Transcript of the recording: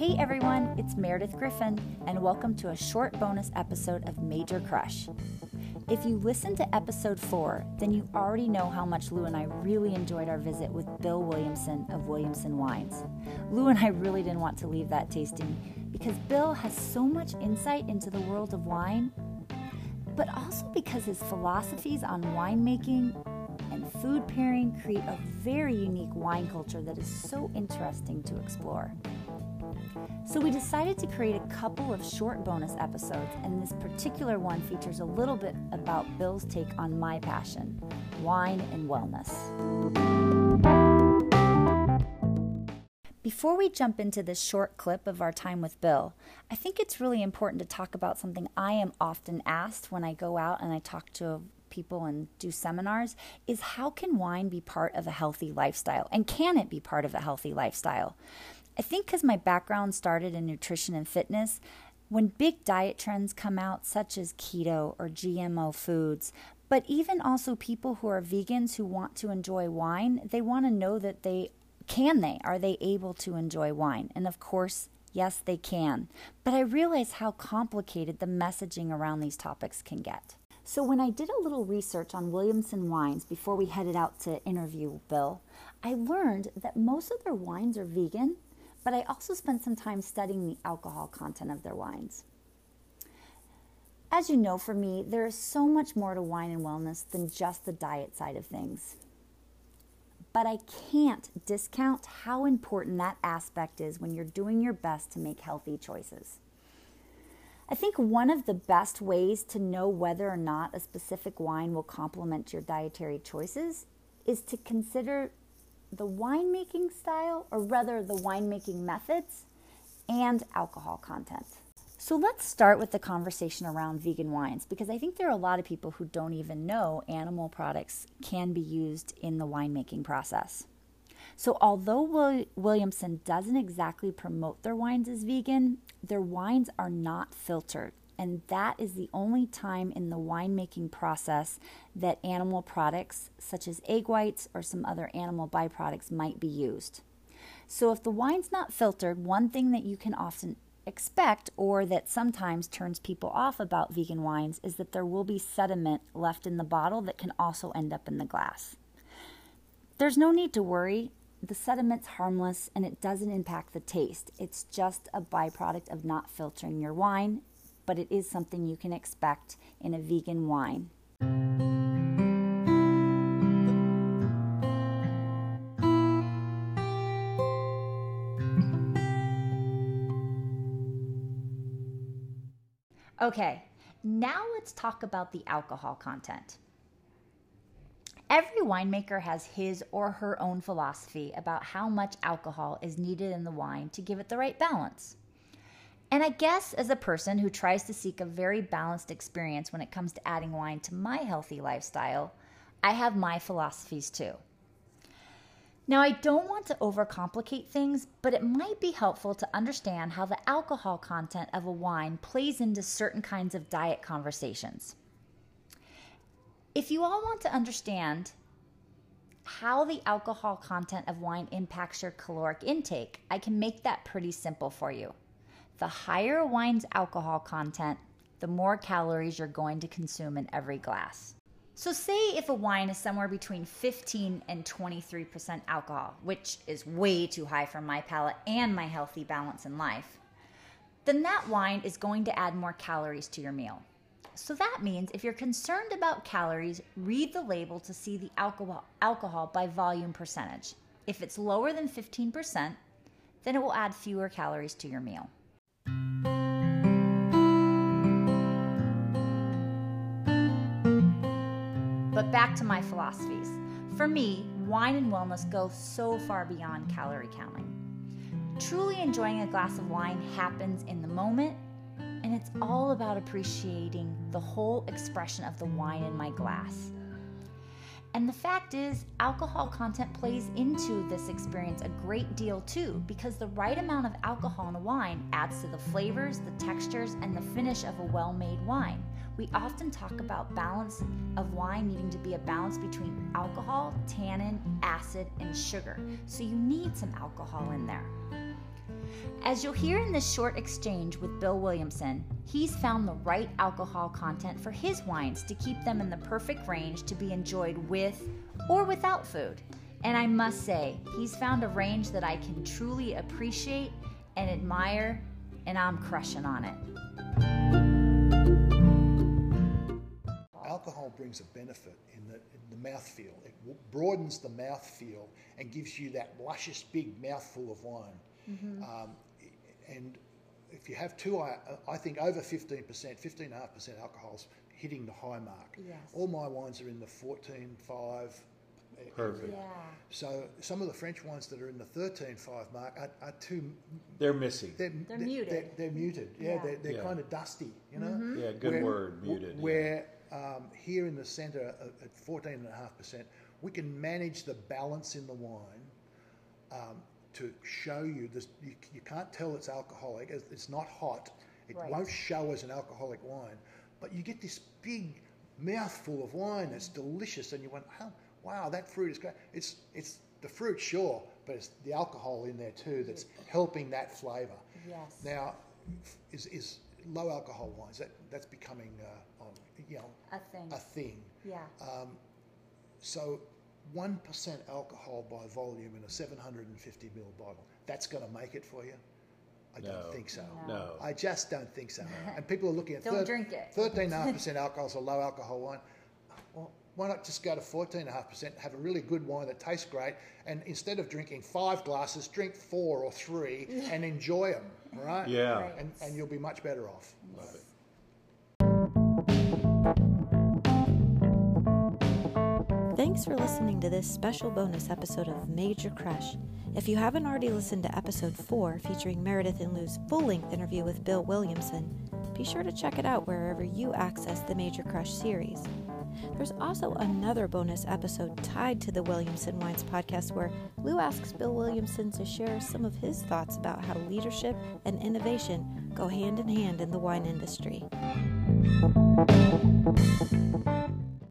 Hey everyone, it's Meredith Griffin, and welcome to a short bonus episode of Major Crush. If you listened to episode 4, then you already know how much Lou and I really enjoyed our visit with Bill Williamson of Williamson Wines. Lou and I really didn't want to leave that tasting because Bill has so much insight into the world of wine, but also because his philosophies on winemaking and food pairing create a very unique wine culture that is so interesting to explore. So we decided to create a couple of short bonus episodes, and this particular one features a little bit about Bill's take on my passion wine and wellness. Before we jump into this short clip of our time with Bill, I think it's really important to talk about something I am often asked when I go out and I talk to people and do seminars is how can wine be part of a healthy lifestyle and can it be part of a healthy lifestyle? I think because my background started in nutrition and fitness, when big diet trends come out, such as keto or GMO foods, but even also people who are vegans who want to enjoy wine, they want to know that they can they? Are they able to enjoy wine? And of course, yes, they can. But I realize how complicated the messaging around these topics can get. So, when I did a little research on Williamson wines before we headed out to interview Bill, I learned that most of their wines are vegan but I also spent some time studying the alcohol content of their wines. As you know, for me, there is so much more to wine and wellness than just the diet side of things. But I can't discount how important that aspect is when you're doing your best to make healthy choices. I think one of the best ways to know whether or not a specific wine will complement your dietary choices is to consider the winemaking style, or rather the winemaking methods, and alcohol content. So let's start with the conversation around vegan wines because I think there are a lot of people who don't even know animal products can be used in the winemaking process. So, although Williamson doesn't exactly promote their wines as vegan, their wines are not filtered and that is the only time in the winemaking process that animal products, such as egg whites or some other animal byproducts, might be used. So, if the wine's not filtered, one thing that you can often expect or that sometimes turns people off about vegan wines is that there will be sediment left in the bottle that can also end up in the glass. There's no need to worry. The sediment's harmless and it doesn't impact the taste. It's just a byproduct of not filtering your wine but it is something you can expect in a vegan wine. Okay, now let's talk about the alcohol content. Every winemaker has his or her own philosophy about how much alcohol is needed in the wine to give it the right balance. And I guess as a person who tries to seek a very balanced experience when it comes to adding wine to my healthy lifestyle, I have my philosophies too. Now, I don't want to overcomplicate things, but it might be helpful to understand how the alcohol content of a wine plays into certain kinds of diet conversations. If you all want to understand how the alcohol content of wine impacts your caloric intake, I can make that pretty simple for you. The higher a wine's alcohol content, the more calories you're going to consume in every glass. So, say if a wine is somewhere between 15 and 23% alcohol, which is way too high for my palate and my healthy balance in life, then that wine is going to add more calories to your meal. So that means if you're concerned about calories, read the label to see the alcohol, alcohol by volume percentage. If it's lower than 15%, then it will add fewer calories to your meal. But back to my philosophies. For me, wine and wellness go so far beyond calorie counting. Truly enjoying a glass of wine happens in the moment, and it's all about appreciating the whole expression of the wine in my glass. And the fact is, alcohol content plays into this experience a great deal too, because the right amount of alcohol in a wine adds to the flavors, the textures, and the finish of a well made wine. We often talk about balance of wine needing to be a balance between alcohol, tannin, acid, and sugar. So you need some alcohol in there. As you'll hear in this short exchange with Bill Williamson, he's found the right alcohol content for his wines to keep them in the perfect range to be enjoyed with or without food. And I must say, he's found a range that I can truly appreciate and admire, and I'm crushing on it. Alcohol brings a benefit in the, in the mouthfeel. It broadens the mouthfeel and gives you that luscious, big mouthful of wine. Mm-hmm. Um, and if you have two, I, I think over 15%, 15.5% alcohol's hitting the high mark. Yes. All my wines are in the 14.5. Perfect. Yeah. So some of the French wines that are in the 13.5 mark are, are too. They're missing. They're muted. They're, they're muted. Yeah, Yeah. they're, they're Yeah. kind of dusty, you know? Mm-hmm. Yeah, good word, muted, yeah. Where um, here in the centre at- at 14.5%, we can manage the balance in the wine um, to show you this. You, you can't tell it's alcoholic. It's it's not hot. It Right. won't show as an alcoholic wine, but you get this big mouthful of wine that's delicious, and you went, oh, wow, that fruit is great. It's it's the fruit, sure, but it's the alcohol in there too that's helping that flavour. Yes. Now, is is low alcohol wines that that's becoming uh, um, you know A thing. a thing. Yeah. Um, So, 1% alcohol by volume in a 750 ml bottle, that's going to make it for you? I No. don't think so. No. I just don't think so. And people are looking at Don't drink it. 13.5% alcohol is a low alcohol wine. Well, why not just go to 14.5%, have a really good wine that tastes great, and instead of drinking five glasses, drink four or three and enjoy them, right? Yeah. Right. And, and you'll be much better off. Love it. Thanks for listening to this special bonus episode of Major Crush. If you haven't already listened to episode 4 featuring Meredith and Lou's full length interview with Bill Williamson, be sure to check it out wherever you access the Major Crush series. There's also another bonus episode tied to the Williamson Wines podcast where Lou asks Bill Williamson to share some of his thoughts about how leadership and innovation go hand in hand in the wine industry.